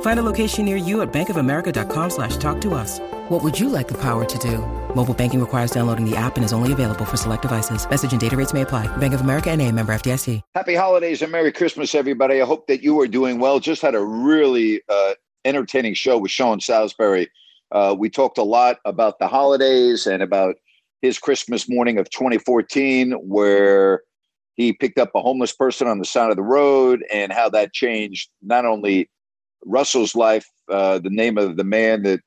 Find a location near you at bankofamerica.com slash talk to us. What would you like the power to do? Mobile banking requires downloading the app and is only available for select devices. Message and data rates may apply. Bank of America and a member FDIC. Happy holidays and Merry Christmas, everybody. I hope that you are doing well. Just had a really uh, entertaining show with Sean Salisbury. Uh, we talked a lot about the holidays and about his Christmas morning of 2014, where he picked up a homeless person on the side of the road and how that changed not only Russell's life, uh, the name of the man that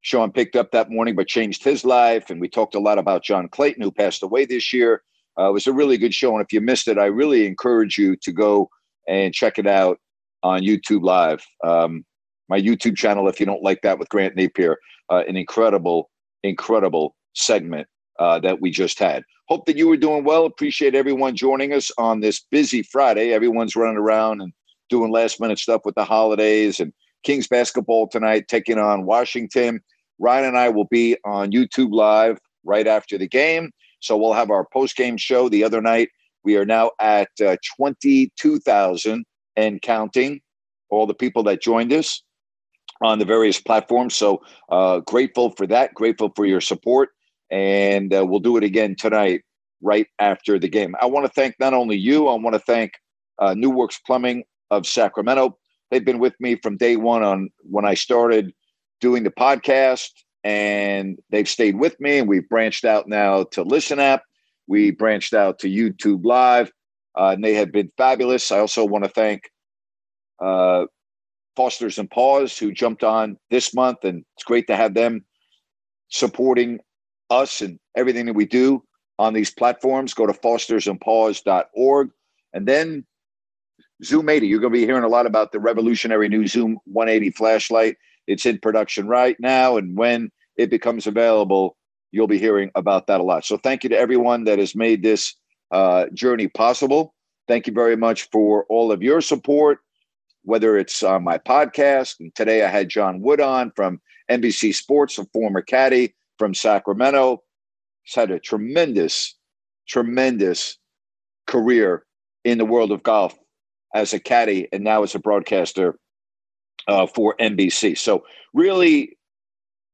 Sean picked up that morning, but changed his life. And we talked a lot about John Clayton, who passed away this year. Uh, it was a really good show. And if you missed it, I really encourage you to go and check it out on YouTube Live. Um, my YouTube channel, if you don't like that, with Grant Napear, uh, an incredible, incredible segment uh, that we just had. Hope that you were doing well. Appreciate everyone joining us on this busy Friday. Everyone's running around and doing last minute stuff with the holidays and Kings basketball tonight, taking on Washington. Ryan and I will be on YouTube Live right after the game. So we'll have our post game show the other night. We are now at uh, 22,000 and counting, all the people that joined us on the various platforms. So uh, grateful for that, grateful for your support. And uh, we'll do it again tonight, right after the game. I want to thank not only you, I want to thank uh, New Works Plumbing of Sacramento. They've been with me from day one on when I started doing the podcast, and they've stayed with me. And we've branched out now to Listen App. We branched out to YouTube Live, uh, and they have been fabulous. I also want to thank uh, Fosters and Paws, who jumped on this month, and it's great to have them supporting us and everything that we do on these platforms. Go to fostersandpaws.org. And then Zoom 80. You're going to be hearing a lot about the revolutionary new Zoom 180 flashlight. It's in production right now. And when it becomes available, you'll be hearing about that a lot. So thank you to everyone that has made this uh, journey possible. Thank you very much for all of your support, whether it's on my podcast. And today I had John Wood on from NBC Sports, a former caddy from Sacramento. He's had a tremendous, tremendous career in the world of golf as a caddy and now as a broadcaster uh, for NBC. So really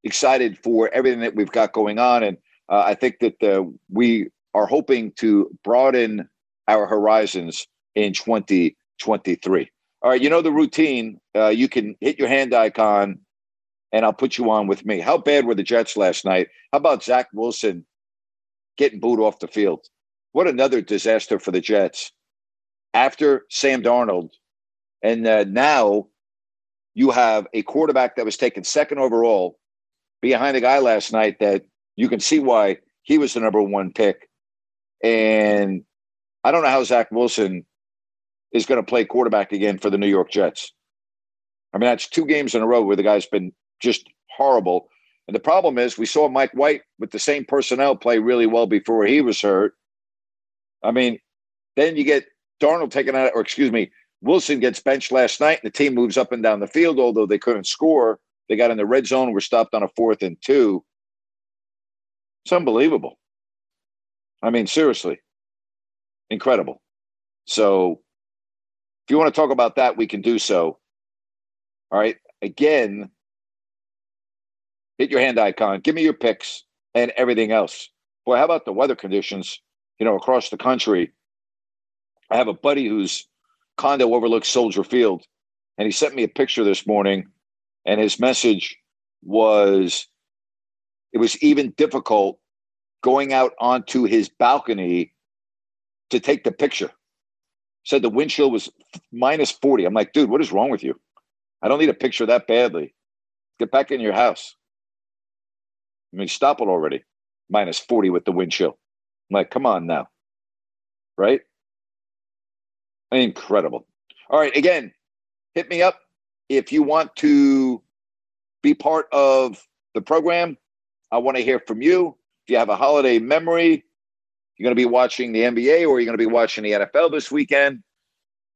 excited for everything that we've got going on, and uh, I think that uh, we are hoping to broaden our horizons in 2023. All right, you know the routine. Uh, you can hit your hand icon, and I'll put you on with me. How bad were the Jets last night? How about Zach Wilson getting booed off the field? What another disaster for the Jets after Sam Darnold, and uh, now you have a quarterback that was taken second overall behind a guy last night that you can see why he was the number one pick. And I don't know how Zach Wilson is going to play quarterback again for the New York Jets. I mean, that's two games in a row where the guy's been just horrible. And the problem is, we saw Mike White with the same personnel play really well before he was hurt. I mean, then you get Darnold taken out, or excuse me, Wilson gets benched last night, and the team moves up and down the field. Although they couldn't score, they got in the red zone. Were stopped on a fourth and two. It's unbelievable. I mean, seriously, incredible. So, if you want to talk about that, we can do so. All right. Again, hit your hand icon. Give me your picks and everything else. Boy, how about the weather conditions? You know, across the country. I have a buddy whose condo overlooks Soldier Field, and he sent me a picture this morning, and his message was it was even difficult going out onto his balcony to take the picture. said the wind chill was minus 40. I'm like, dude, what is wrong with you? I don't need a picture that badly. Get back in your house. I mean, stop it already. Minus 40 with the wind chill. I'm like, come on now. Right? Incredible. All right. Again, hit me up if you want to be part of the program. I want to hear from you. If you have a holiday memory, you're going to be watching the NBA or you're going to be watching the NFL this weekend.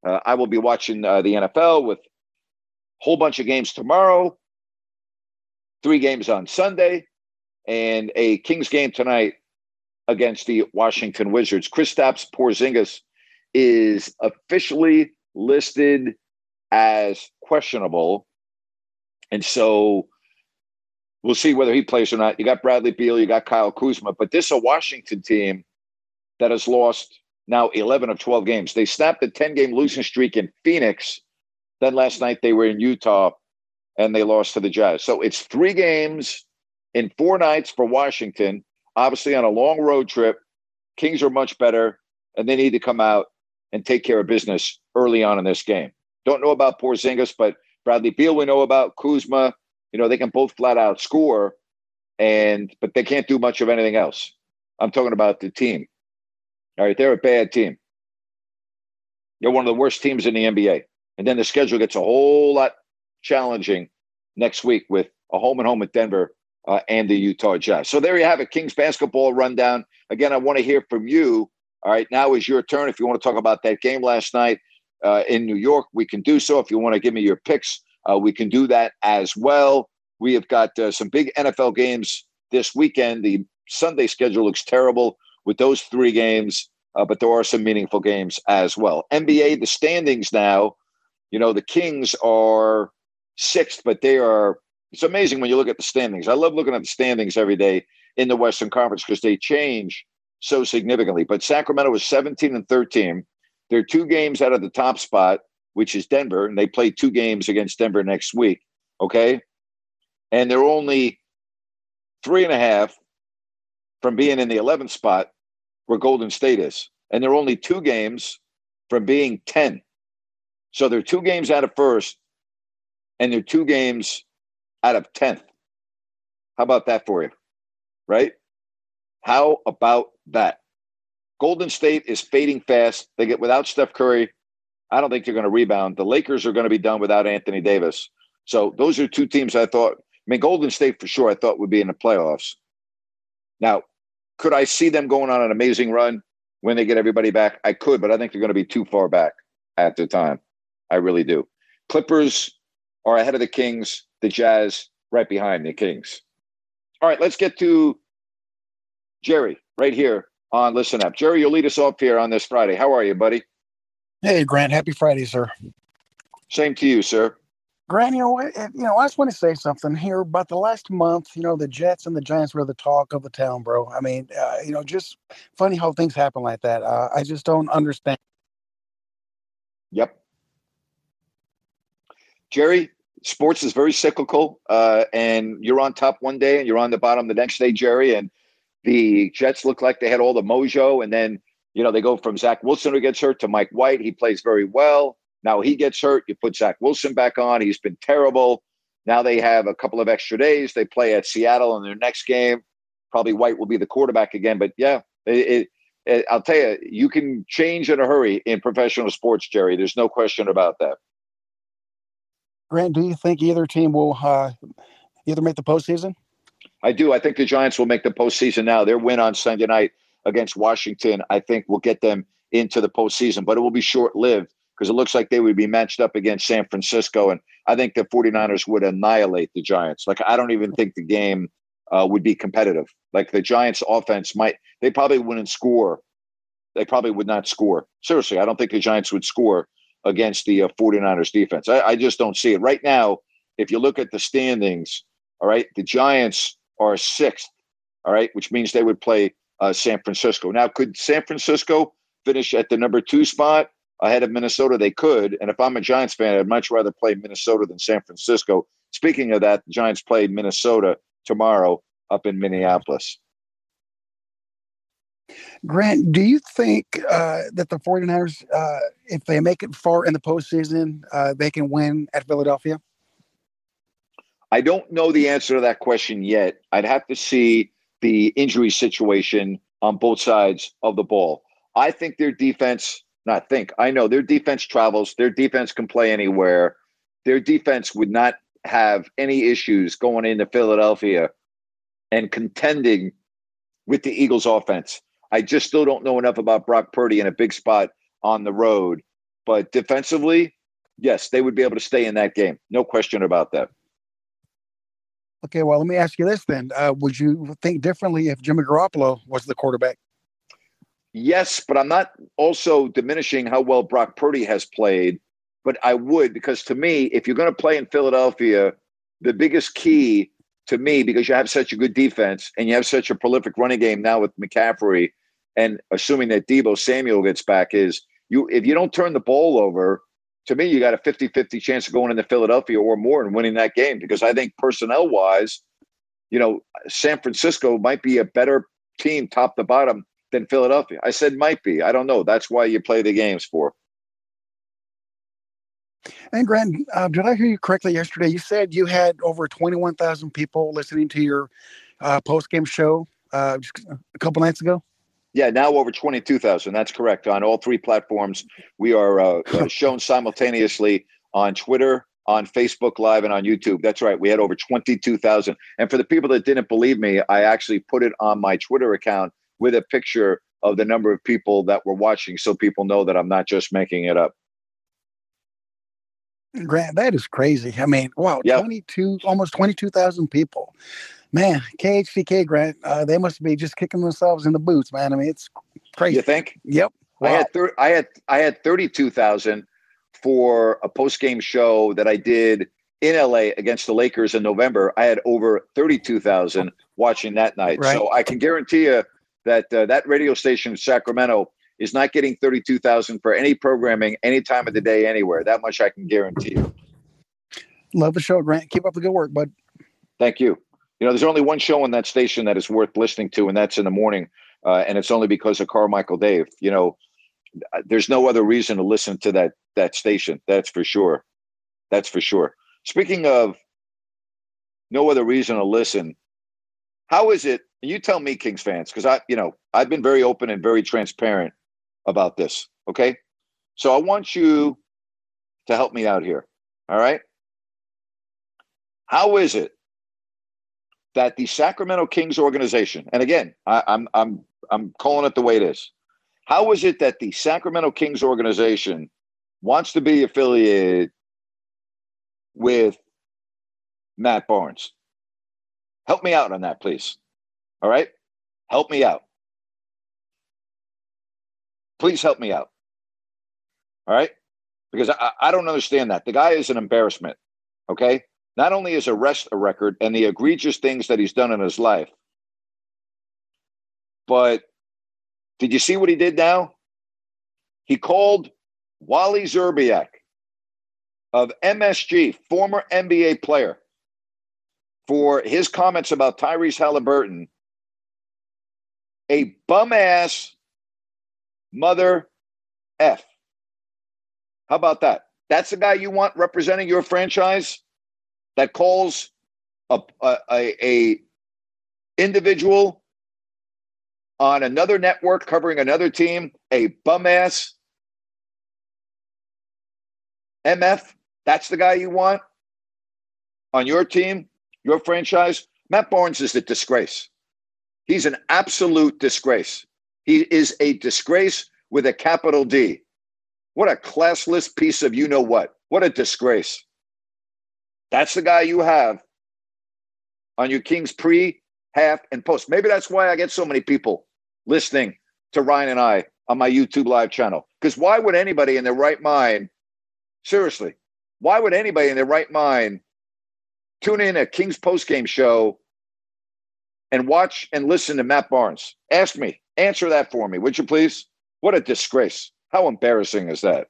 Uh, I will be watching uh, the NFL with a whole bunch of games tomorrow, three games on Sunday, and a Kings game tonight against the Washington Wizards. Kristaps Porzingis is officially listed as questionable. And so we'll see whether he plays or not. You got Bradley Beal, you got Kyle Kuzma, but this is a Washington team that has lost now 11 of 12 games. They snapped a 10 game losing streak in Phoenix. Then last night they were in Utah and they lost to the Jazz. So it's three games in four nights for Washington, obviously on a long road trip. Kings are much better, and they need to come out and take care of business early on in this game. Don't know about Porzingis, but Bradley Beal we know about Kuzma. You know they can both flat out score, and but they can't do much of anything else. I'm talking about the team. All right, they're a bad team. They're one of the worst teams in the NBA, and then the schedule gets a whole lot challenging next week with a home and home with Denver uh, and the Utah Jazz. So there you have it, Kings basketball rundown. Again, I want to hear from you. All right, now is your turn. If you want to talk about that game last night uh, in New York, we can do so. If you want to give me your picks, uh, we can do that as well. We have got uh, some big NFL games this weekend. The Sunday schedule looks terrible with those three games, uh, but there are some meaningful games as well. NBA, the standings now, you know, the Kings are sixth, but they are it's amazing when you look at the standings. I love looking at the standings every day in the Western Conference because they change so significantly. But Sacramento was 17 and 13. They're two games out of the top spot, which is Denver, and they play two games against Denver next week. Okay. And they're only three and a half from being in the 11th spot where Golden State is. And they're only two games from being 10. So they're two games out of first, and they're two games out of 10th. How about that for you? Right? How about that? Golden State is fading fast. They get without Steph Curry. I don't think they're going to rebound. The Lakers are going to be done without Anthony Davis. So those are two teams I thought. I mean, Golden State for sure. I thought would be in the playoffs. Now, could I see them going on an amazing run when they get everybody back? I could, but I think they're going to be too far back at the time. I really do. Clippers are ahead of the Kings the Jazz right behind the Kings. All right, let's get to Jerry right here on Listen Up. Jerry, you'll lead us off here on this Friday. How are you, buddy? Hey, Grant. Happy Friday, sir. Same to you, sir. Grant, you know, you know, I just want to say something here about the last month. You know, the Jets and the Giants were the talk of the town, bro. I mean, uh, you know, just funny how things happen like that. Uh, I just don't understand. Yep. Jerry, sports is very cyclical, uh, and you're on top one day and you're on the bottom the next day, Jerry. And the Jets look like they had all the mojo, and then you know they go from Zach Wilson who gets hurt to Mike White. He plays very well. Now he gets hurt. You put Zach Wilson back on. He's been terrible. Now they have a couple of extra days. They play at Seattle in their next game. Probably White will be the quarterback again. But yeah, it, it, I'll tell you, you can change in a hurry in professional sports, Jerry. There's no question about that. Grant, do you think either team will uh, either make the postseason? I do. I think the Giants will make the postseason now. Their win on Sunday night against Washington, I think, will get them into the postseason, but it will be short lived because it looks like they would be matched up against San Francisco. And I think the 49ers would annihilate the Giants. Like, I don't even think the game uh, would be competitive. Like, the Giants' offense might, they probably wouldn't score. They probably would not score. Seriously, I don't think the Giants would score against the uh, 49ers defense. I, I just don't see it. Right now, if you look at the standings, all right, the Giants are sixth, all right, which means they would play uh, San Francisco. Now, could San Francisco finish at the number two spot ahead of Minnesota? They could. And if I'm a Giants fan, I'd much rather play Minnesota than San Francisco. Speaking of that, the Giants play Minnesota tomorrow up in Minneapolis. Grant, do you think uh, that the 49ers, uh, if they make it far in the postseason, uh, they can win at Philadelphia? I don't know the answer to that question yet. I'd have to see the injury situation on both sides of the ball. I think their defense, not think, I know their defense travels, their defense can play anywhere. Their defense would not have any issues going into Philadelphia and contending with the Eagles offense. I just still don't know enough about Brock Purdy in a big spot on the road. But defensively, yes, they would be able to stay in that game. No question about that. Okay, well, let me ask you this then. Uh, would you think differently if Jimmy Garoppolo was the quarterback? Yes, but I'm not also diminishing how well Brock Purdy has played. But I would, because to me, if you're going to play in Philadelphia, the biggest key to me, because you have such a good defense and you have such a prolific running game now with McCaffrey, and assuming that Deebo Samuel gets back, is you if you don't turn the ball over, to me, you got a 50 50 chance of going into Philadelphia or more and winning that game because I think personnel wise, you know, San Francisco might be a better team top to bottom than Philadelphia. I said might be. I don't know. That's why you play the games for. And Grant, uh, did I hear you correctly yesterday? You said you had over 21,000 people listening to your uh, post game show uh, a couple nights ago. Yeah, now over 22,000. That's correct. On all three platforms, we are uh, uh, shown simultaneously on Twitter, on Facebook Live, and on YouTube. That's right. We had over 22,000. And for the people that didn't believe me, I actually put it on my Twitter account with a picture of the number of people that were watching so people know that I'm not just making it up. Grant, that is crazy. I mean, wow, yep. 22, almost 22,000 people man, KHTK Grant, uh, they must be just kicking themselves in the boots, man. I mean, it's crazy. You think? Yep. Wow. I had thir- I had I had thirty two thousand for a post game show that I did in LA against the Lakers in November. I had over thirty two thousand watching that night. Right. So I can guarantee you that uh, that radio station in Sacramento is not getting thirty two thousand for any programming any time of the day anywhere. That much I can guarantee you. Love the show, Grant. Keep up the good work, bud. Thank you. You know, there's only one show on that station that is worth listening to, and that's in the morning. Uh, and it's only because of Carmichael Dave. You know, there's no other reason to listen to that that station. That's for sure. That's for sure. Speaking of no other reason to listen, how is it? You tell me, Kings fans, because I, you know, I've been very open and very transparent about this. Okay, so I want you to help me out here. All right. How is it that the Sacramento Kings organization, and again, I, I'm I'm I'm calling it the way it is. How is it that the Sacramento Kings organization wants to be affiliated with Matt Barnes? Help me out on that, please. All right? Help me out. Please help me out. All right? Because I, I don't understand that. The guy is an embarrassment. Okay? Not only his arrest a record and the egregious things that he's done in his life, but did you see what he did now? He called Wally Szczerbiak of MSG, former NBA player, for his comments about Tyrese Halliburton, a bum ass mother F. How about that? That's the guy you want representing your franchise? That calls a, a, a individual on another network covering another team a bum ass MF, that's the guy you want on your team, your franchise. Matt Barnes is a disgrace. He's an absolute disgrace. He is a disgrace with a capital D. What a classless piece of you know what. What a disgrace. That's the guy you have on your Kings pre, half, and post. Maybe that's why I get so many people listening to Ryan and I on my YouTube live channel. Because why would anybody in their right mind, seriously, why would anybody in their right mind tune in a Kings post game show and watch and listen to Matt Barnes? Ask me, answer that for me, would you please? What a disgrace. How embarrassing is that?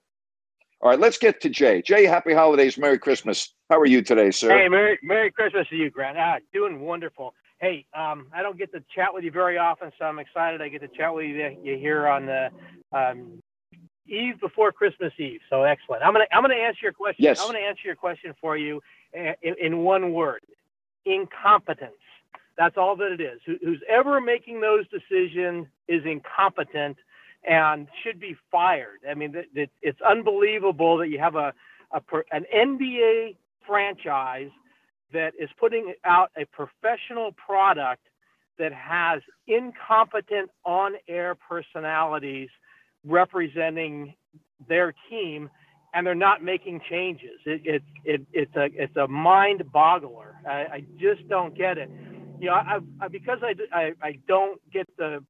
All right, let's get to Jay. Jay, happy holidays, Merry Christmas. How are you today, sir? Hey, Merry Merry Christmas to you, Grant. Ah, doing wonderful. Hey, um, I don't get to chat with you very often, so I'm excited I get to chat with you, you here on the um, Eve before Christmas Eve. So excellent. I'm gonna I'm gonna answer your question. Yes. I'm gonna answer your question for you in, in one word: incompetence. That's all that it is. Who, who's ever making those decisions is incompetent and should be fired. I mean, it, it, it's unbelievable that you have a, a an NBA franchise that is putting out a professional product that has incompetent on-air personalities representing their team and they're not making changes. It, it, it, it's a it's a mind boggler. I, I just don't get it. You know, I, I because I, I, I don't get the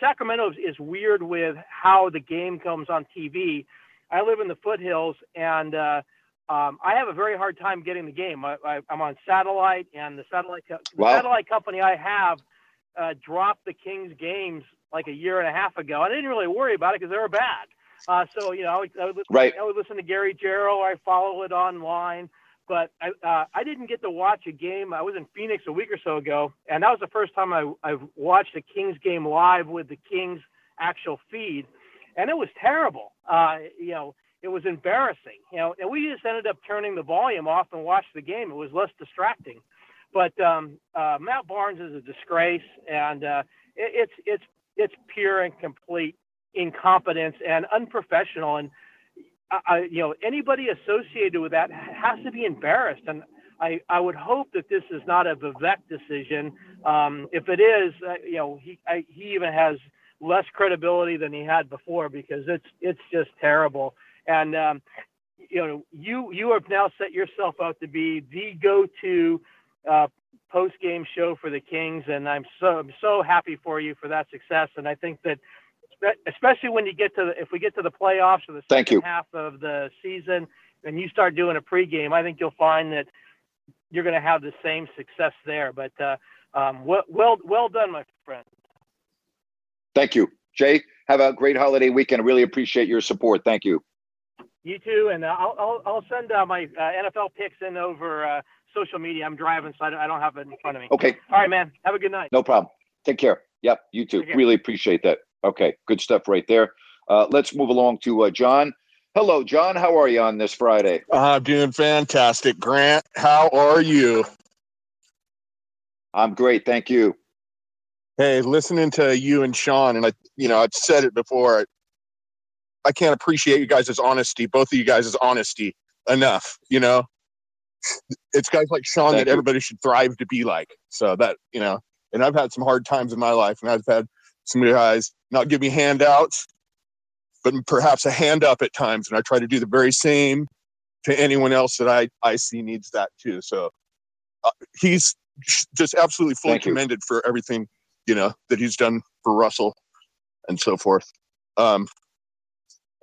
Sacramento is, weird with how the game comes on TV. I live in the foothills and uh, um, I have a very hard time getting the game. I, am on satellite, and the satellite co- the satellite company I have uh, dropped the Kings games like a year and a half ago. I didn't really worry about it because they were bad. Uh, so you know, I would, I would, listen, right. I would listen to Gary Gerould. I follow it online, but I uh, I didn't get to watch a game. I was in Phoenix a week or so ago, and that was the first time I I watched a Kings game live with the Kings actual feed, and it was terrible. Uh, you know it was embarrassing, you know, and we just ended up turning the volume off and watched the game. It was less distracting. But um, uh, Matt Barnes is a disgrace, and uh, it, it's it's it's pure and complete incompetence and unprofessional. And I, you know, anybody associated with that has to be embarrassed. And I, I would hope that this is not a Vivek decision. Um, if it is, uh, you know, he I, he even has less credibility than he had before because it's it's just terrible. And um, you know, you you have now set yourself out to be the go-to uh, post-game show for the Kings, and I'm so I'm so happy for you for that success. And I think that especially when you get to the, if we get to the playoffs or the second half of the season, and you start doing a pregame, I think you'll find that you're going to have the same success there. But uh, um, well, well, well done, my friend. Thank you, Jay. Have a great holiday weekend. I really appreciate your support. Thank you. You too, and uh, I'll, I'll, I'll send uh, my uh, NFL picks in over uh, social media. I'm driving, so I don't have it in front of me. Okay. All right, man. Have a good night. No problem. Take care. Yep. You too. Really appreciate that. Okay. Good stuff right there. Uh, let's move along to uh, John. Hello, John. How are you on this Friday? I'm doing fantastic. Grant, how are you? I'm great. Thank you. Hey, listening to you and Sean, and I, you know, I've said it before. I can't appreciate you guys' honesty, both of you guys' honesty enough. You know, it's guys like Sean Thank that you. everybody should thrive to be like. So that you know, and I've had some hard times in my life, and I've had some guys not give me handouts, but perhaps a hand up at times, and I try to do the very same to anyone else that I I see needs that too. So uh, he's just absolutely fully Thank you. commended for everything you know that he's done for Russell and so forth. Um,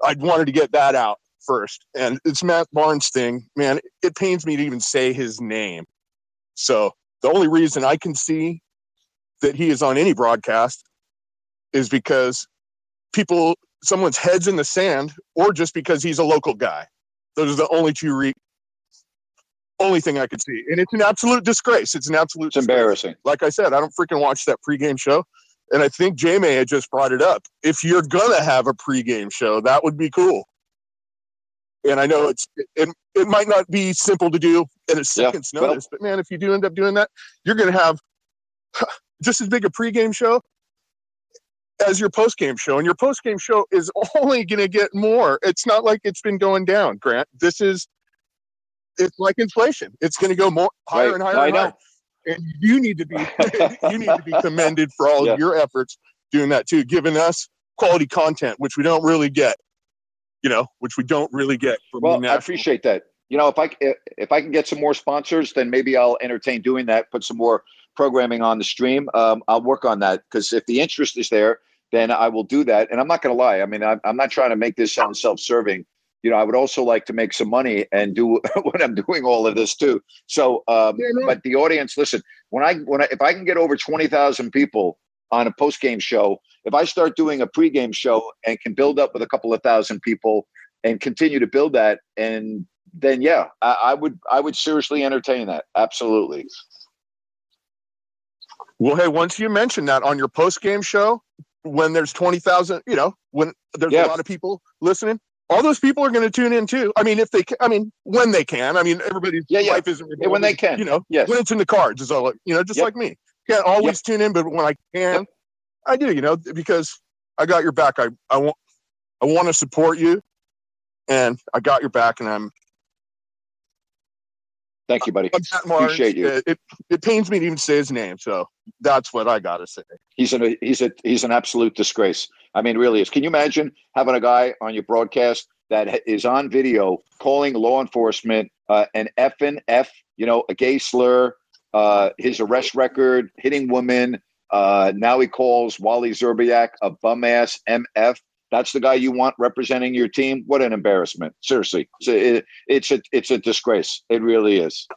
I wanted to get that out first. And it's Matt Barnes thing, man, it pains me to even say his name. So the only reason I can see that he is on any broadcast is because people, someone's heads in the sand, or just because he's a local guy. Those are the only two re- only thing I could see. And it's an absolute disgrace. It's an absolute It's embarrassing. Like I said, I don't freaking watch that pregame show. And I think J May had just brought it up. If you're gonna have a pregame show, that would be cool. And I know it's it, it might not be simple to do at a second's well- notice, but man, if you do end up doing that, you're gonna have just as big a pregame show as your post game show. And your post game show is only gonna get more. It's not like it's been going down, Grant. This is it's like inflation. It's gonna go more higher Right. and higher I and know. higher. And you need to be you need to be commended for all Yeah. of your efforts doing that too, giving us quality content, which we don't really get. You know, which we don't really get from Well, I appreciate that. You know, if I if I can get some more sponsors, then maybe I'll entertain doing that. Put some more programming on the stream. Um, I'll work on that because if the interest is there, then I will do that. And I'm not going to lie. I mean, I'm, I'm not trying to make this sound self-serving. You know, I would also like to make some money and do when I'm doing all of this too. So, um, Yeah, but the audience, listen. When I when I, if I can get over twenty thousand people on a post game show, if I start doing a pregame show and can build up with a couple of thousand people and continue to build that, and then yeah, I, I would I would seriously entertain that. Absolutely. Well, hey, once you mentioned that on your post game show, when there's 20,000, you know, when there's a lot of people listening, all those people are going to tune in too. I mean, if they, ca- I mean, when they can. I mean, everybody's Yeah, yeah. life isn't Yeah, when they can. You know, Yes. when it's in the cards is all. You know, just Yep. like me. Can't always tune in, but when I can, Yep. I do. You know, because I got your back. I I want I want to support you, and I got your back, and I'm Thank you, buddy. Martin. Appreciate you. It, it it pains me to even say his name, so that's what I gotta say. He's an he's a he's an absolute disgrace. I mean, really is. Can you imagine having a guy on your broadcast that is on video calling law enforcement uh, an F and F, you know, a gay slur, uh, his arrest record, hitting women. Uh, now he calls Wally Szczerbiak a bum ass MF. That's the guy you want representing your team. What an embarrassment! Seriously, it's a, it's a it's a disgrace. It really is.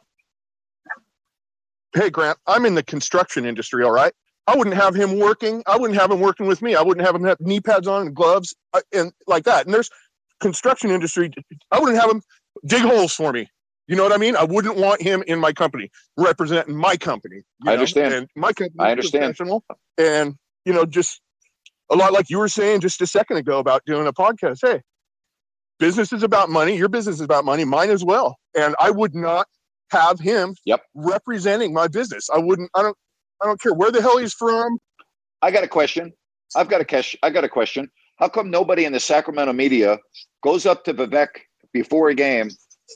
Hey Grant, I'm in the construction industry, all right. I wouldn't have him working. I wouldn't have him working with me. I wouldn't have him have knee pads on and gloves uh, and like that. And there's construction industry. I wouldn't have him dig holes for me. You know what I mean? I wouldn't want him in my company representing my company. you I know? understand. And my company. I understand. And you know, just a lot like you were saying just a second ago about doing a podcast. Hey, business is about money. Your business is about money. Mine as well. And I would not have him Yep. representing my business. I wouldn't. I don't. I don't care where the hell he's from. I got a question. I've got a question. I got a question. How come nobody in the Sacramento media goes up to Vivek before a game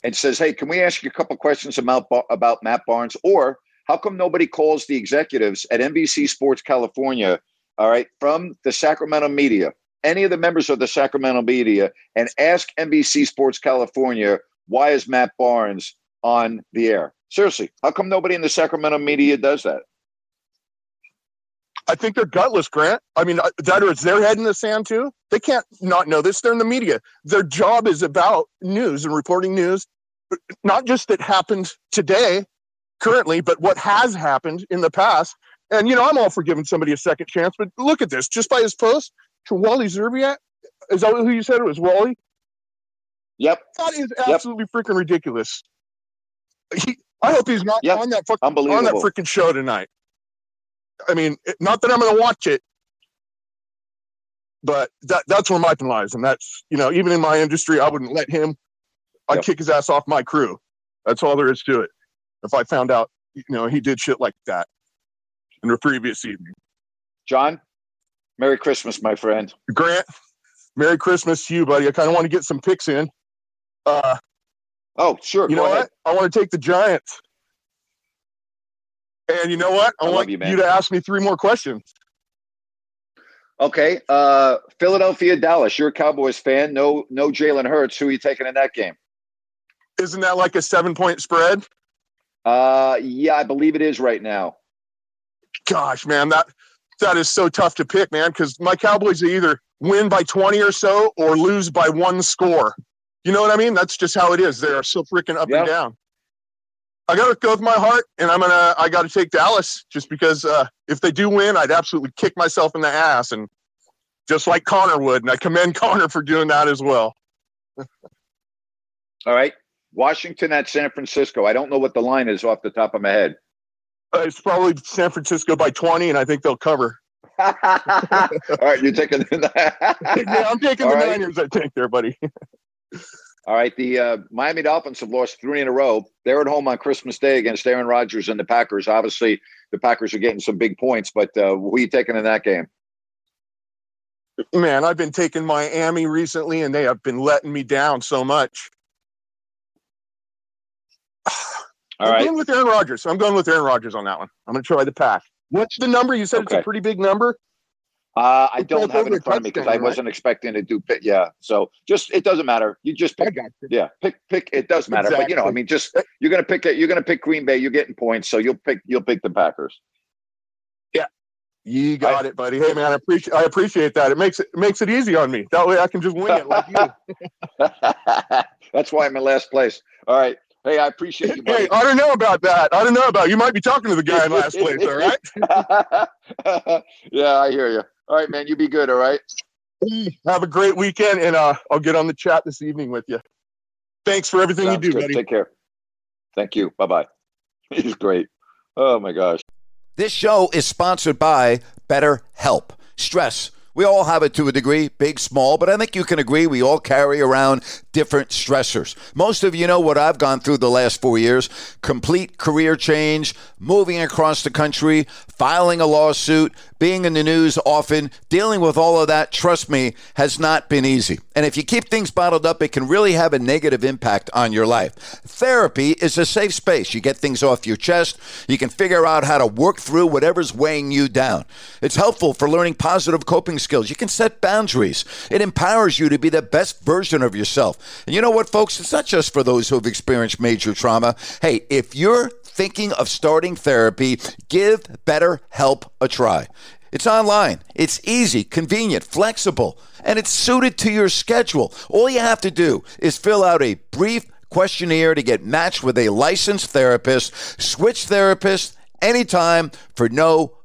and says, "Hey, can we ask you a couple questions about about Matt Barnes?" Or how come nobody calls the executives at NBC Sports California, all right, from the Sacramento media, any of the members of the Sacramento media, and ask NBC Sports California why is Matt Barnes on the air? Seriously, how come nobody in the Sacramento media does that? I think they're gutless, Grant. I mean, uh, that or it's their head in the sand too. They can't not know this. They're in the media. Their job is about news and reporting news, not just that happened today, currently, but what has happened in the past. And you know, I'm all for giving somebody a second chance. But look at this, just by his post to Wally Szczerbiak. Is that who you said it was? Wally? Yep, That is absolutely freaking ridiculous. He, I hope he's not Yep. on that fucking on that freaking show tonight. I mean, not that I'm going to watch it, but that that's where my opinion lies, and that's you know, even in my industry, I wouldn't let him. I'd Yep. kick his ass off my crew. That's all there is to it. If I found out, you know, he did shit like that in the previous evening. John, Merry Christmas, my friend. Grant, Merry Christmas to you, buddy. I kind of want to get some picks in. Uh, Oh, sure. you go know ahead. what? I want to take the Giants. And you know what? I, I want you, you, to ask me three more questions. Okay. Uh, Philadelphia, Dallas. You're a Cowboys fan. No, no Jalen Hurts. Who are you taking in that game? Isn't that like a seven point spread? Uh, yeah, I believe it is right now. Gosh, man, that that is so tough to pick, man, because my Cowboys either win by 20 or so or lose by one score. You know what I mean? That's just how it is. They are so freaking up Yeah. and down. I gotta go with my heart, and I'm gonna I gotta take Dallas just because uh, if they do win, I'd absolutely kick myself in the ass, and just like Connor would, and I commend Connor for doing that as well. All right. Washington at San Francisco. I don't know what the line is off the top of my head. Uh, it's probably San Francisco by 20, and I think they'll cover. All right, you're taking. yeah, I'm taking All the right. Niners. I think there, buddy. All right, the uh, Miami Dolphins have lost three in a row. They're at home on Christmas Day against Aaron Rodgers and the Packers. Obviously, the Packers are getting some big points, but uh, who are you taking in that game? Man, I've been taking Miami recently, and they have been letting me down so much. All I'm right, going with Aaron Rodgers. So I'm going with Aaron Rodgers on that one. I'm going to try the pack. What's the number? You said it's a pretty big number. uh, I don't have it in front of me because I right? wasn't expecting to do. Pick, yeah, so just it doesn't matter. You just pick. you. Yeah, pick pick. It does matter, but you know, I mean, just you're gonna pick it. You're gonna pick Green Bay. You're getting points, so you'll pick. You'll pick the Packers. Yeah, you got it, buddy. Hey, man, I appreciate I appreciate that. It makes it, it makes it easy on me. That way, I can just wing it like you. That's why I'm in last place. All right. Hey, I appreciate you, buddy. Hey, I don't know about that. I don't know about you. Might be talking to the guy in last place. All right. yeah, I hear you. All right, man. You be good. All right. Have a great weekend, and uh, I'll get on the chat this evening with you. Thanks for everything Sounds you do, good. buddy. Take care. Thank you. Bye bye. He's great. Oh my gosh. This show is sponsored by BetterHelp. Stress. We all have it to a degree, big, small, but I think you can agree we all carry around different stressors. Most of you know what I've gone through the last four years complete career change, moving across the country, filing a lawsuit, being in the news often, dealing with all of that, trust me, has not been easy. And if you keep things bottled up, it can really have a negative impact on your life. Therapy is a safe space. You get things off your chest, you can figure out how to work through whatever's weighing you down. It's helpful for learning positive coping skills. You can set boundaries, it empowers you to be the best version of yourself. And you know what, folks? It's not just for those who have experienced major trauma. Hey, if you're thinking of starting therapy, give BetterHelp a try. It's online. It's easy, convenient, flexible, and it's suited to your schedule. All you have to do is fill out a brief questionnaire to get matched with a licensed therapist, switch therapists anytime for no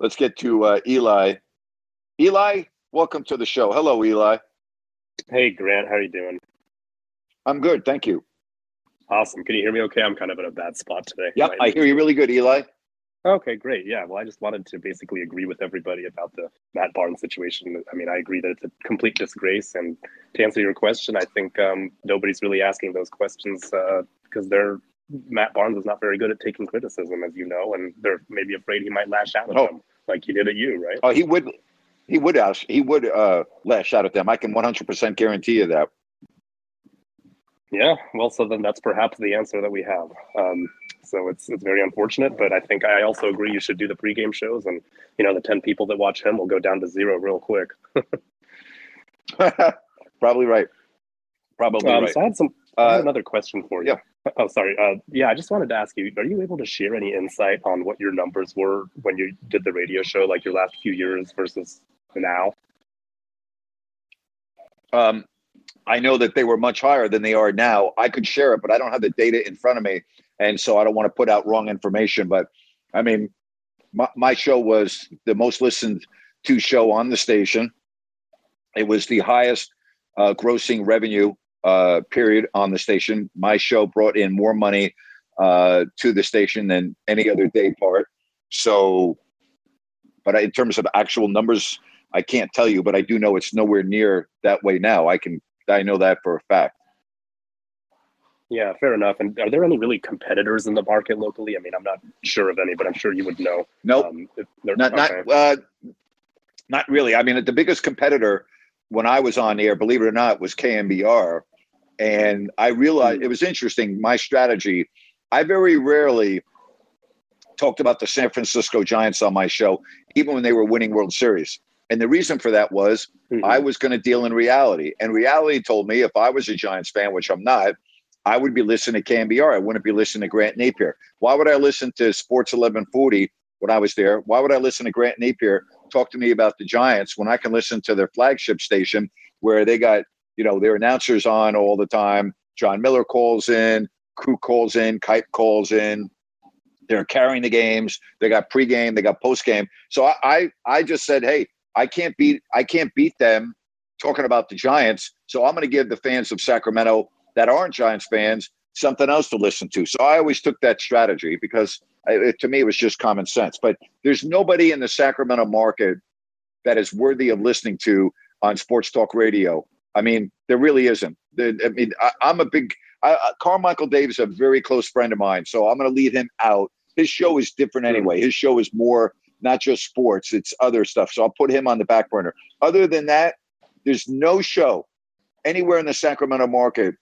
Let's get to uh, Eli. Eli, welcome to the show. Hello, Eli. Hey, Grant. How are you doing? I'm good. Thank you. Awesome. Can you hear me okay? I'm kind of in a bad spot today. Yep, Might I hear you really good, Eli. Okay, great. Yeah, well, I just wanted to basically agree with everybody about the Matt Barnes situation. I mean, I agree that it's a complete disgrace. And to answer your question, I think um, nobody's really asking those questions because uh, they're Matt Barnes is not very good at taking criticism, as you know, and they're maybe afraid he might lash out at Oh. them like he did at you, right? Oh, he would, he would ask, he would uh, lash out at them. I can 100% guarantee you that. Yeah, well, so then that's perhaps the answer that we have. Um, so it's it's very unfortunate, but I think I also agree you should do the pregame shows, and you know the ten people that watch him will go down to zero real quick. Probably right. Probably Um, right. So I had some Uh, another question for you. Oh, sorry. Uh, yeah, I just wanted to ask you: Are you able to share any insight on what your numbers were when you did the radio show, like your last few years versus now? Um, I know that they were much higher than they are now. I could share it, but I don't have the data in front of me, and so I don't want to put out wrong information. But I mean, my, my show was the most listened to show on the station. It was the highest uh, grossing revenue uh, period on the station. My show brought in more money uh, to the station than any other day part. So, but I, in terms of actual numbers, I can't tell you, but I do know it's nowhere near that way now. I can, I know that for a fact. Yeah, fair enough. And are there any really competitors in the market locally? I mean, I'm not sure of any, but I'm sure you would know. Nope. Um, not not okay. uh, not really. I mean, the biggest competitor when I was on air, believe it or not, was KNBR, and I realized it was interesting. My strategy. I very rarely talked about the San Francisco Giants on my show, even when they were winning World Series. And the reason for that was Mhm. I was going to deal in reality, and reality told me if I was a Giants fan, which I'm not, I would be listening to KNBR. I wouldn't be listening to Grant Napear. Why would I listen to Sports 1140 when I was there? Why would I listen to Grant Napear talk to me about the Giants when I can listen to their flagship station where they got, you know, their announcers on all the time? Jon Miller calls in, crew calls in, Kuip calls in. They're carrying the games. They got pregame, they got postgame. So I, I, I just said, hey, I can't beat, I can't beat them talking about the Giants. So I'm going to give the fans of Sacramento that aren't Giants fans something else to listen to. So I always took that strategy because it, to me it was just common sense. But there's nobody in the Sacramento market that is worthy of listening to on sports talk radio. I mean, there really isn't. I mean, I, I'm a big I, I- Carmichael Dave is a very close friend of mine, so I'm going to leave him out. His show is different anyway. His show is more not just sports; it's other stuff. So I'll put him on the back burner. Other than that, there's no show anywhere in the Sacramento market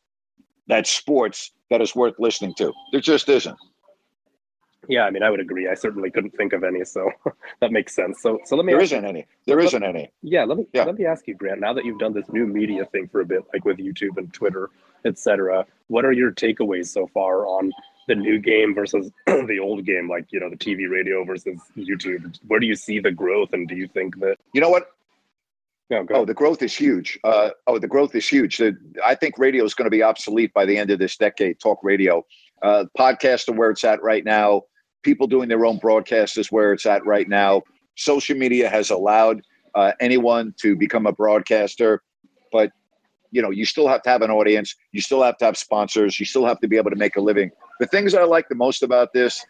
that's sports that is worth listening to. There just isn't. Yeah, I mean, I would agree. I certainly couldn't think of any, so that makes sense. So, so let me. There ask isn't you, any. There isn't any. Yeah, let me Yeah. let me ask you, Grant. Now that you've done this new media thing for a bit, like with YouTube and Twitter, etc., what are your takeaways so far on the new game versus the old game? Like you know, the TV, radio versus YouTube. Where do you see the growth, and do you think that? You know what? No, go Oh, the growth is huge. Uh, oh, the growth is huge. The, I think radio is going to be obsolete by the end of this decade. Talk radio, uh, podcast are where it's at right now. People doing their own broadcast is where it's at right now. Social media has allowed uh, anyone to become a broadcaster, but you know you still have to have an audience. You still have to have sponsors. You still have to be able to make a living. The things I like the most about this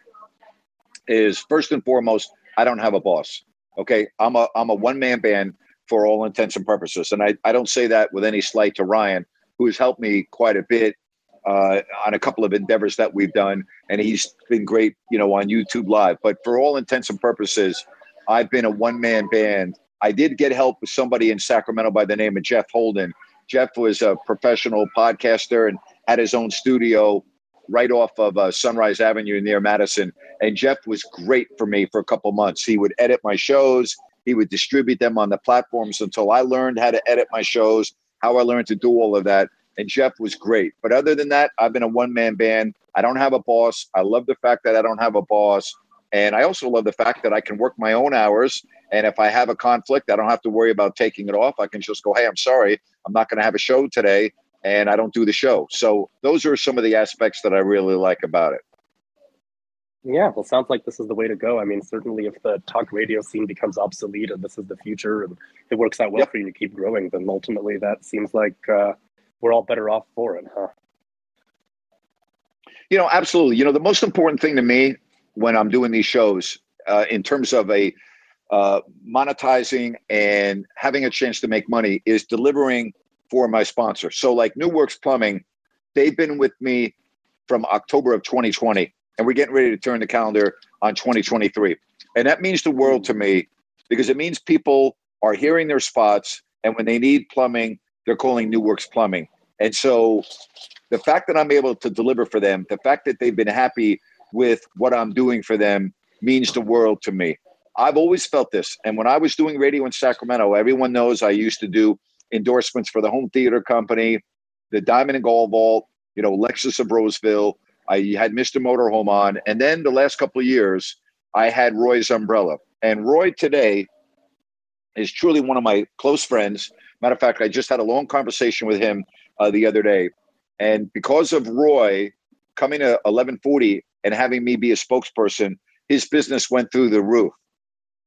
is first and foremost, I don't have a boss. Okay, I'm a I'm a one man band for all intents and purposes. And I, I don't say that with any slight to Ryan, who has helped me quite a bit uh, on a couple of endeavors that we've done. And he's been great, you know, on YouTube Live. But for all intents and purposes, I've been a one man band. I did get help with somebody in Sacramento by the name of Jeff Holden. Jeff was a professional podcaster and had his own studio right off of uh, Sunrise Avenue near Madison. And Jeff was great for me for a couple months. He would edit my shows. He would distribute them on the platforms until I learned how to edit my shows, how I learned to do all of that. And Jeff was great. But other than that, I've been a one man band. I don't have a boss. I love the fact that I don't have a boss. And I also love the fact that I can work my own hours. And if I have a conflict, I don't have to worry about taking it off. I can just go, hey, I'm sorry. I'm not going to have a show today. And I don't do the show. So those are some of the aspects that I really like about it. Yeah, well, sounds like this is the way to go. I mean, certainly if the talk radio scene becomes obsolete and this is the future and it works out well Yep. for you to keep growing, then ultimately that seems like uh, we're all better off for it, huh? You know, absolutely. You know, the most important thing to me when I'm doing these shows, uh, in terms of a uh, monetizing and having a chance to make money, is delivering for my sponsor. So, like New Works Plumbing, they've been with me from October of 2020, and we're getting ready to turn the calendar on 2023, and that means the world to me because it means people are hearing their spots, and when they need plumbing, they're calling New Works Plumbing, and so the fact that I'm able to deliver for them, the fact that they've been happy with what I'm doing for them means the world to me. I've always felt this. And when I was doing radio in Sacramento, everyone knows I used to do endorsements for the Home Theater Company, the Diamond and Gold Vault, you know, Lexus of Roseville. I had Mr. Motorhome on. And then the last couple of years, I had Roy's Umbrella. And Roy today is truly one of my close friends. Matter of fact, I just had a long conversation with him uh, the other day. And because of Roy coming to 1140 and having me be a spokesperson, his business went through the roof.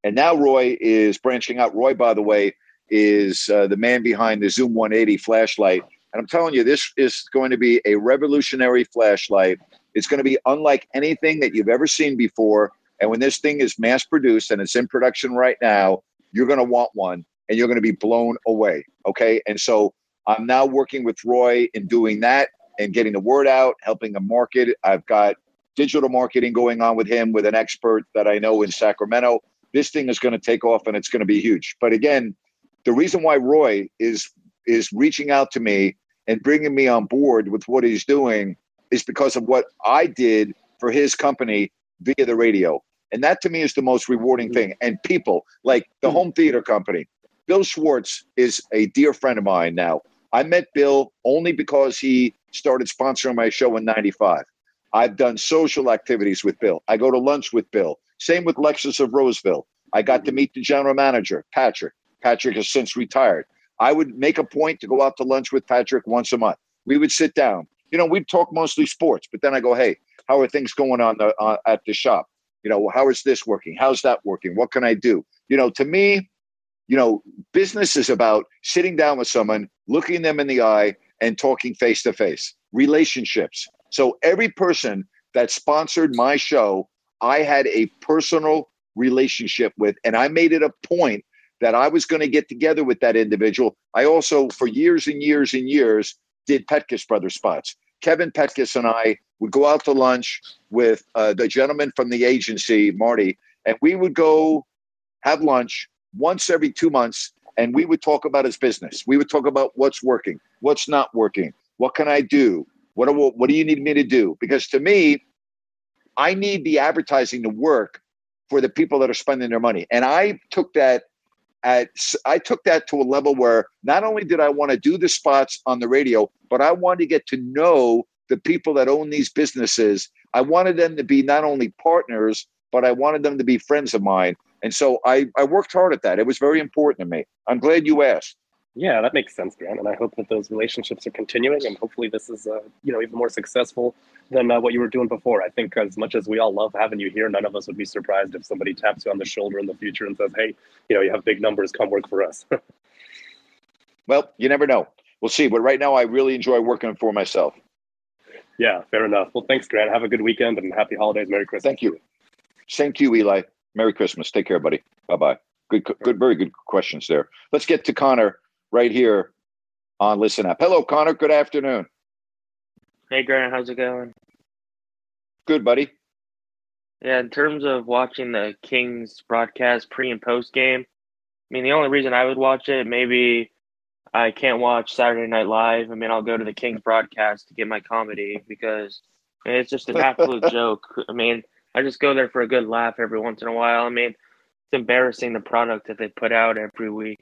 And now Roy is branching out. Roy, by the way, is uh, the man behind the Zoom 180 flashlight. And I'm telling you, this is going to be a revolutionary flashlight. It's going to be unlike anything that you've ever seen before. And when this thing is mass produced and it's in production right now, you're going to want one and you're going to be blown away. Okay. And so I'm now working with Roy in doing that and getting the word out, helping him market. I've got digital marketing going on with him with an expert that I know in Sacramento. This thing is going to take off and it's going to be huge. But again, the reason why Roy is is reaching out to me and bringing me on board with what he's doing is because of what I did for his company via the radio. And that to me is the most rewarding mm. thing. And people like the mm. home theater company, Bill Schwartz is a dear friend of mine now. I met Bill only because he started sponsoring my show in 95. I've done social activities with Bill. I go to lunch with Bill. Same with Lexus of Roseville. I got to meet the general manager, Patrick. Patrick has since retired. I would make a point to go out to lunch with Patrick once a month. We would sit down. You know, we'd talk mostly sports, but then I go, "Hey, how are things going on the uh, at the shop? You know, how is this working? How's that working? What can I do?" You know, to me, you know, business is about sitting down with someone, looking them in the eye, and talking face to face. Relationships. So every person that sponsored my show, I had a personal relationship with, and I made it a point that I was going to get together with that individual. I also, for years and years and years, did Petkus Brothers spots. Kevin Petkus and I would go out to lunch with uh, the gentleman from the agency, Marty, and we would go have lunch once every two months and we would talk about his business. We would talk about what's working, what's not working, what can I do, what do, what do you need me to do? Because to me, I need the advertising to work for the people that are spending their money. And I took that at I took that to a level where not only did I want to do the spots on the radio, but I wanted to get to know the people that own these businesses. I wanted them to be not only partners, but I wanted them to be friends of mine. And so I, I worked hard at that. It was very important to me. I'm glad you asked. Yeah, that makes sense, Grant. And I hope that those relationships are continuing, and hopefully this is, uh, you know, even more successful than uh, what you were doing before. I think as much as we all love having you here, none of us would be surprised if somebody taps you on the shoulder in the future and says, "Hey, you know, you have big numbers. Come work for us." well, you never know. We'll see. But right now, I really enjoy working for myself. Yeah, fair enough. Well, thanks, Grant. Have a good weekend and happy holidays. Merry Christmas. Thank you. Thank you, Eli. Merry Christmas. Take care, buddy. Bye bye. Good, good, very good questions there. Let's get to Connor right here on Listen Up. Hello, Connor. Good afternoon. Hey, Grant. How's it going? Good, buddy. Yeah, in terms of watching the Kings broadcast pre and post game, I mean, the only reason I would watch it, maybe I can't watch Saturday Night Live. I mean, I'll go to the Kings broadcast to get my comedy because I mean, it's just an absolute joke. I mean, I just go there for a good laugh every once in a while. I mean, it's embarrassing the product that they put out every week.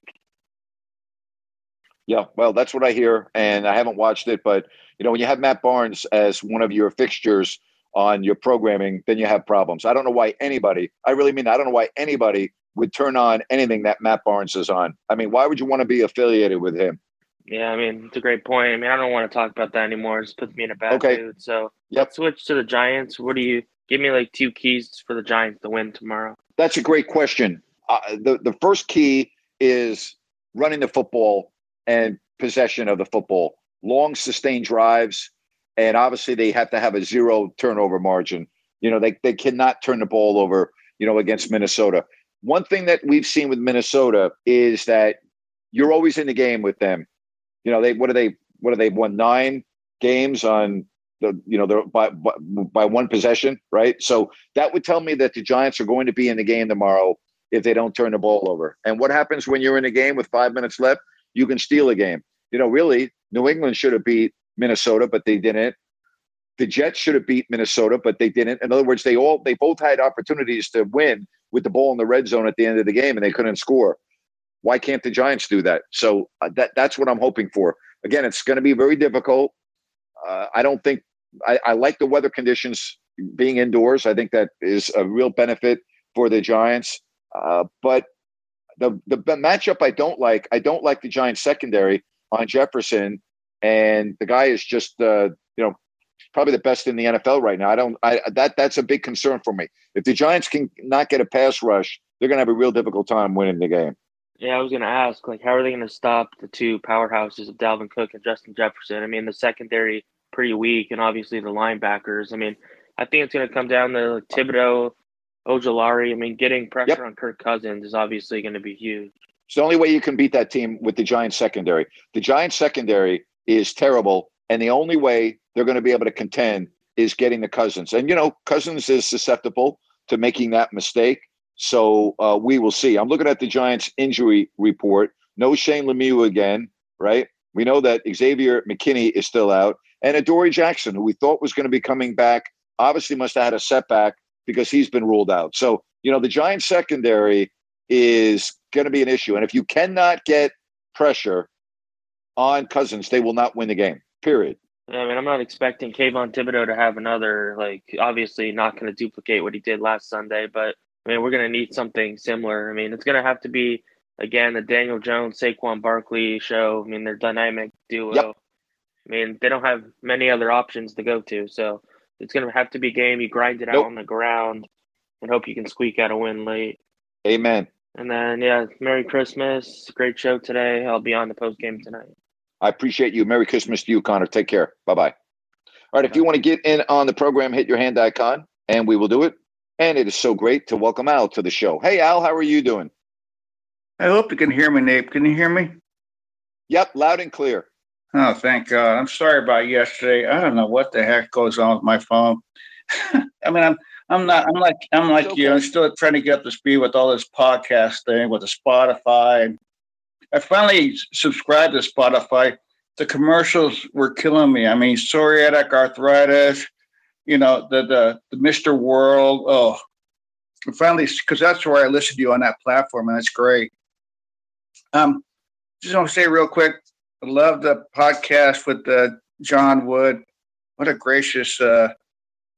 Yeah, well, that's what I hear, and I haven't watched it, but you know, when you have Matt Barnes as one of your fixtures on your programming, then you have problems. I don't know why anybody, I really mean, I don't know why anybody would turn on anything that Matt Barnes is on. I mean, why would you want to be affiliated with him? Yeah, I mean, it's a great point. I mean, I don't want to talk about that anymore. It just puts me in a bad okay. mood. So yep. let's switch to the Giants. What do you give me like two keys for the Giants to win tomorrow? That's a great question. Uh, the the first key is running the football and possession of the football, long sustained drives, and obviously they have to have a zero turnover margin. You know, they they cannot turn the ball over. You know, against Minnesota. One thing that we've seen with Minnesota is that you're always in the game with them. You know, they what are they what are they won nine games on the you know they're by, by by one possession, right? So that would tell me that the Giants are going to be in the game tomorrow if they don't turn the ball over. And what happens when you're in a game with five minutes left? you can steal a game. You know, really, New England should have beat Minnesota, but they didn't. The Jets should have beat Minnesota, but they didn't. In other words, they all they both had opportunities to win with the ball in the red zone at the end of the game, and they couldn't score. Why can't the Giants do that? So uh, that that's what I'm hoping for. Again, it's going to be very difficult. Uh, I don't think I, I like the weather conditions being indoors. I think that is a real benefit for the Giants. Uh, but the the matchup I don't like, I don't like the Giants secondary on Jefferson, and the guy is just uh, you know probably the best in the NFL right now. I don't I that that's a big concern for me. If the Giants can not get a pass rush, they're going to have a real difficult time winning the game. Yeah, I was going to ask, like, how are they going to stop the two powerhouses of Dalvin Cook and Justin Jefferson? I mean, the secondary pretty weak, and obviously the linebackers. I mean, I think it's going to come down to Thibodeaux, Ojulari. I mean, getting pressure yep. on Kirk Cousins is obviously going to be huge. It's the only way you can beat that team with the Giants secondary. The Giants secondary is terrible, and the only way they're going to be able to contend is getting the Cousins. And you know, Cousins is susceptible to making that mistake. So uh, we will see. I'm looking at the Giants injury report. No Shane Lemieux again, right? We know that Xavier McKinney is still out, and Adoree Jackson, who we thought was going to be coming back, obviously must have had a setback because he's been ruled out. So, you know, the Giants secondary is going to be an issue. And if you cannot get pressure on Cousins, they will not win the game, period. I mean, I'm not expecting Kayvon Thibodeaux to have another, like, obviously not going to duplicate what he did last Sunday, but I mean, we're going to need something similar. I mean, it's going to have to be, again, the Daniel Jones, Saquon Barkley show. I mean, they're dynamic duo. Yep. I mean, they don't have many other options to go to. So it's going to have to be game. You grind it out on the ground and hope you can squeak out a win late. Amen. And then, yeah, Merry Christmas. Great show today. I'll be on the post game tonight. I appreciate you. Merry Christmas to you, Connor. Take care. Bye bye. All right. If you want to get in on the program, hit your hand icon and we will do it. And it is so great to welcome Al to the show. Hey, Al, how are you doing? I hope you can hear me, Nate. Can you hear me? Yep, loud and clear. Oh, thank God. I'm sorry about yesterday. I don't know what the heck goes on with my phone. I mean, I'm I'm not I'm like I'm like okay. you. I'm still trying to get up to speed with all this podcast thing with the Spotify. I finally subscribed to Spotify. The commercials were killing me. I mean, psoriatic arthritis, you know, the the, the Mr. World. Oh, and finally, because that's where I listen to you on that platform, and that's great. Um, just want to say real quick, I love the podcast with uh, John Wood. What a gracious, uh,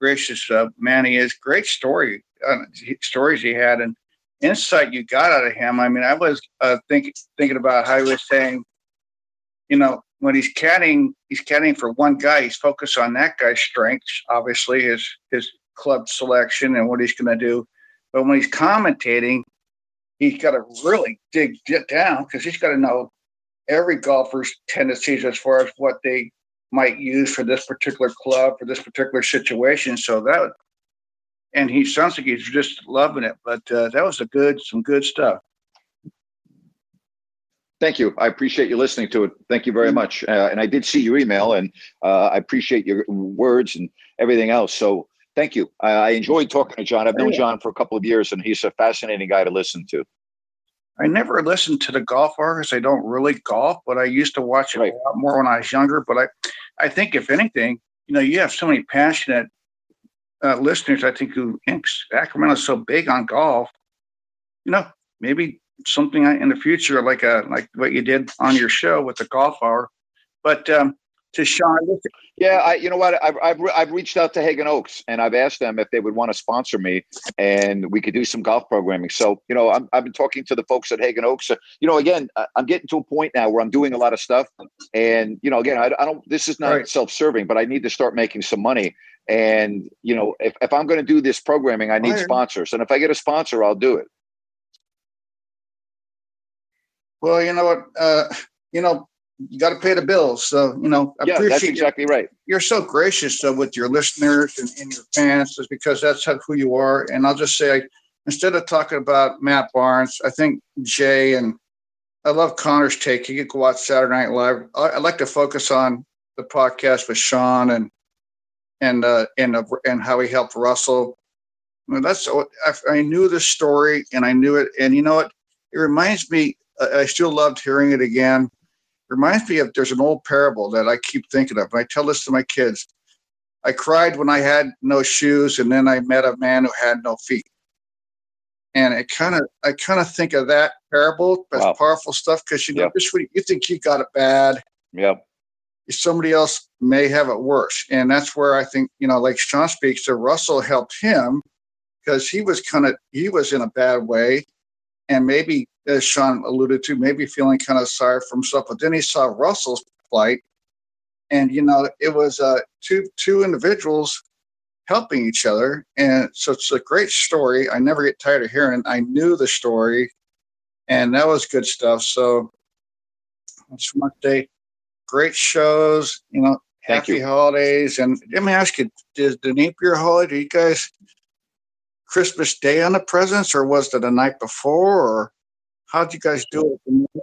gracious uh, man he is. Great story, uh, stories he had, and insight you got out of him. I mean, I was uh, thinking thinking about how he was saying, you know, when he's caddying, he's caddying for one guy. He's focused on that guy's strengths, obviously his his club selection and what he's going to do. But when he's commentating, he's got to really dig down because he's got to know every golfer's tendencies as far as what they might use for this particular club for this particular situation. So that, and he sounds like he's just loving it. But uh, that was a good, some good stuff. Thank you. I appreciate you listening to it. Thank you very mm-hmm. much. Uh, and I did see your email, and uh, I appreciate your words and everything else. So thank you. I, I enjoyed talking to John. I've known John for a couple of years, and he's a fascinating guy to listen to. I never listened to the golf artists. I don't really golf, but I used to watch it right. a lot more when I was younger. But I, I think if anything, you know, you have so many passionate uh, listeners. I think who Sacramento's so big on golf. You know, maybe something in the future, like a like what you did on your show with the golf hour. But um, to Sean, yeah, I, you know what? I've, I've I've reached out to Haggin Oaks and I've asked them if they would want to sponsor me and we could do some golf programming. So you know, I'm, I've been talking to the folks at Haggin Oaks. You know, again, I'm getting to a point now where I'm doing a lot of stuff, and you know, again, I, I don't. This is not right. self-serving, but I need to start making some money. And you know, if, if I'm going to do this programming, I need sponsors, and if I get a sponsor, I'll do it. Well, you know what? Uh, you know, you got to pay the bills. So, you know, I yeah, appreciate that's exactly right. You're so gracious uh, with your listeners and, and your fans is because that's how, who you are. And I'll just say, instead of talking about Matt Barnes, I think Jay and I love Connor's take. He could go out Saturday Night Live. I, I like to focus on the podcast with Sean and and uh, and uh, and how he helped Russell. I mean, that's I, I knew the story and I knew it. And you know what? It reminds me I still loved hearing it again. Reminds me of there's an old parable that I keep thinking of. And I tell this to my kids. I cried when I had no shoes, and then I met a man who had no feet. And it kind of, I kind of think of that parable as wow. powerful stuff because you know, yep. just when you think you got it bad, yep. Somebody else may have it worse, and that's where I think you know, like Sean speaks, to Russell helped him because he was kind of he was in a bad way, and maybe as Sean alluded to, maybe feeling kind of sorry for himself. But then he saw Russell's plight, and you know, it was uh, two two individuals helping each other, and so it's a great story. I never get tired of hearing. I knew the story, and that was good stuff. So, it's my day. Great shows, you know. Thank happy you. holidays, and let me ask you: Did the Napear holiday? You guys Christmas Day on the presents, or was it the night before, or How'd you guys do it?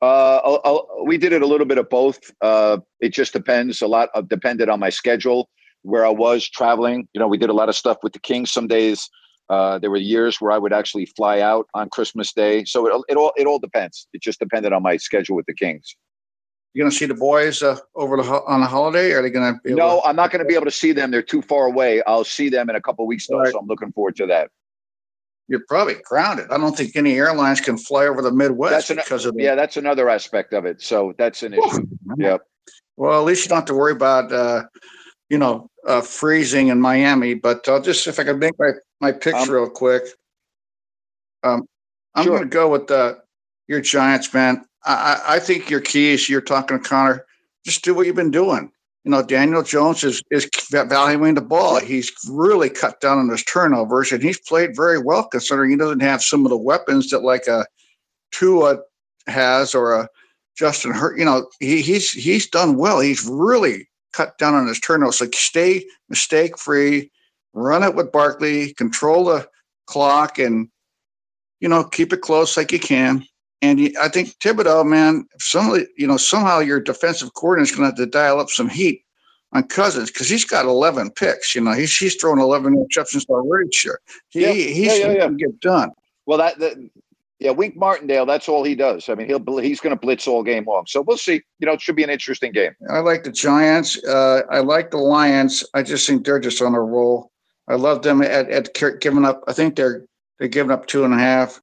Uh, I'll, I'll, we did it a little bit of both. Uh, it just depends. A lot of, depended on my schedule, where I was traveling. You know, we did a lot of stuff with the Kings. Some days uh, there were years where I would actually fly out on Christmas Day. So it, it all it all depends. It just depended on my schedule with the Kings. You gonna see the boys uh, over the ho- on the holiday? Are they gonna? no, to- I'm not gonna be able to see them. They're too far away. I'll see them in a couple weeks though, right. so I'm looking forward to that you're probably grounded. I don't think any airlines can fly over the Midwest an, because of the, yeah. That's another aspect of it. So that's an issue. yep. Well, at least you don't have to worry about uh, you know uh, freezing in Miami. But I'll just if I can make my my picks um, real quick. Um, I'm sure. going to go with uh, your Giants, man. I, I think your keys. You're talking to Connor. Just do what you've been doing you know, Daniel Jones is is valuing the ball. He's really cut down on his turnovers, and he's played very well considering he doesn't have some of the weapons that like a Tua has or a Justin Hurt. You know, he, he's he's done well. He's really cut down on his turnovers. Like stay mistake free, run it with Barkley, control the clock, and you know keep it close like you can. And I think Thibodeaux, man, some you know somehow your defensive coordinator is going to have to dial up some heat on Cousins because he's got 11 picks. You know, he's he's thrown 11 interceptions already. Sure, he yeah, he's yeah, yeah, yeah. get done. Well, that, that Yeah, Wink Martindale. That's all he does. I mean, he'll he's going to blitz all game long. So we'll see. You know, it should be an interesting game. I like the Giants. Uh, I like the Lions. I just think they're just on a roll. I love them at, at giving up. I think they're they're giving up two and a half,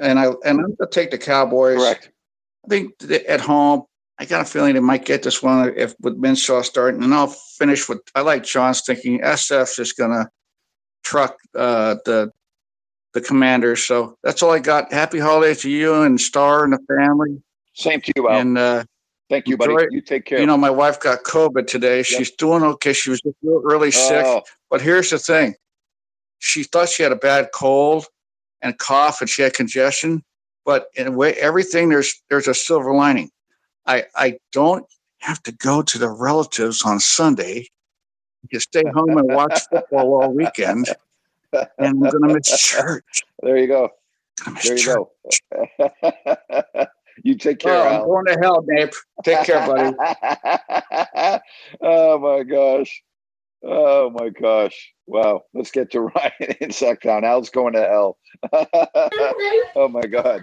and I and I'm going to take the Cowboys. Correct. I think at home. I got a feeling they might get this one if with Minshew starting, and I'll finish with. I like John's thinking SF's just going to truck uh, the the Commanders. So that's all I got. Happy holidays to you and Star and the family. Same to you, Al. And uh, thank you, buddy. enjoy- You take care. You know, my wife got COVID today. She's doing okay. She was just real- really sick. Oh. But here's the thing: she thought she had a bad cold and cough, and she had congestion. But in a way, everything there's there's a silver lining. I I don't have to go to the relatives on Sunday. Can stay home and watch football all weekend, and I'm going to miss church. There you go. There you go. you take care, Oh, I'm Al. going to hell, Dave. Take care, buddy. oh my gosh. Oh my gosh. Wow. Let's get to Ryan in Sacktown. Al's going to hell. oh my God.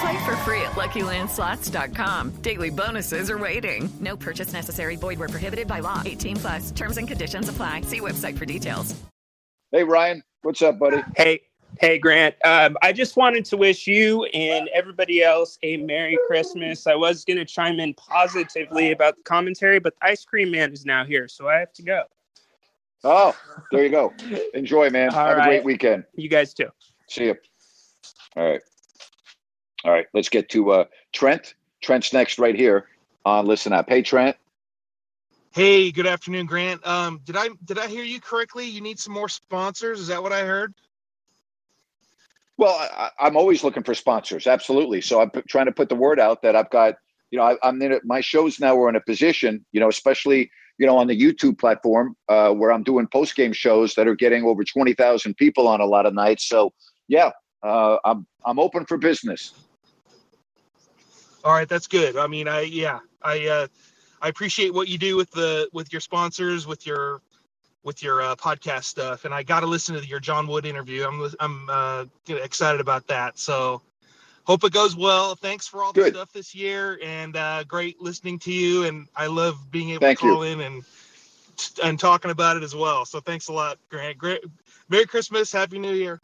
Play for free at LuckyLandSlots.com. Daily bonuses are waiting. No purchase necessary. Void where prohibited by law. 18 plus. Terms and conditions apply. See website for details. Hey, Ryan. What's up, buddy? Hey, hey, Grant. Um, I just wanted to wish you and everybody else a Merry Christmas. I was going to chime in positively about the commentary, but the Ice Cream Man is now here, so I have to go. Oh, there you go. Enjoy, man. All Have a great weekend. You guys too. See you. All right. All right. Let's get to uh, Trent. Trent's next right here on Listen Up. Hey, Trent. Hey, good afternoon, Grant. Um, did I did I hear you correctly? You need some more sponsors. Is that what I heard? Well, I, I'm always looking for sponsors. Absolutely. So I'm p- trying to put the word out that I've got, you know, I, I'm in a, my shows now are in a position, you know, especially, you know, on the YouTube platform uh, where I'm doing post game shows that are getting over 20,000 people on a lot of nights. So yeah, uh, I'm, I'm open for business. All right, that's good. I mean, I yeah, I uh, I appreciate what you do with the with your sponsors, with your with your uh, podcast stuff, and I got to listen to your John Wood interview. I'm I'm uh, excited about that. So hope it goes well. Thanks for all the stuff this year, and uh, great listening to you. And I love being able Thank to you. call in and and talking about it as well. So thanks a lot, Grant. Great. Merry Christmas, Happy New Year.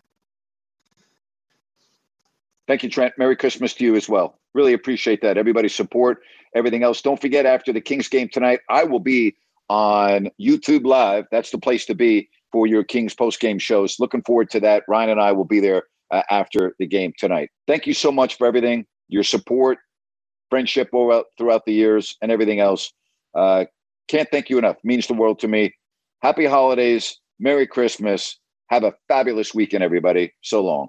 Thank you, Trent. Merry Christmas to you as well. Really appreciate that. Everybody's support, everything else. Don't forget, after the Kings game tonight, I will be on YouTube Live. That's the place to be for your Kings post game shows. Looking forward to that. Ryan and I will be there uh, after the game tonight. Thank you so much for everything, your support, friendship throughout the years, and everything else. Uh, can't thank you enough. Means the world to me. Happy holidays. Merry Christmas. Have a fabulous weekend, everybody. So long.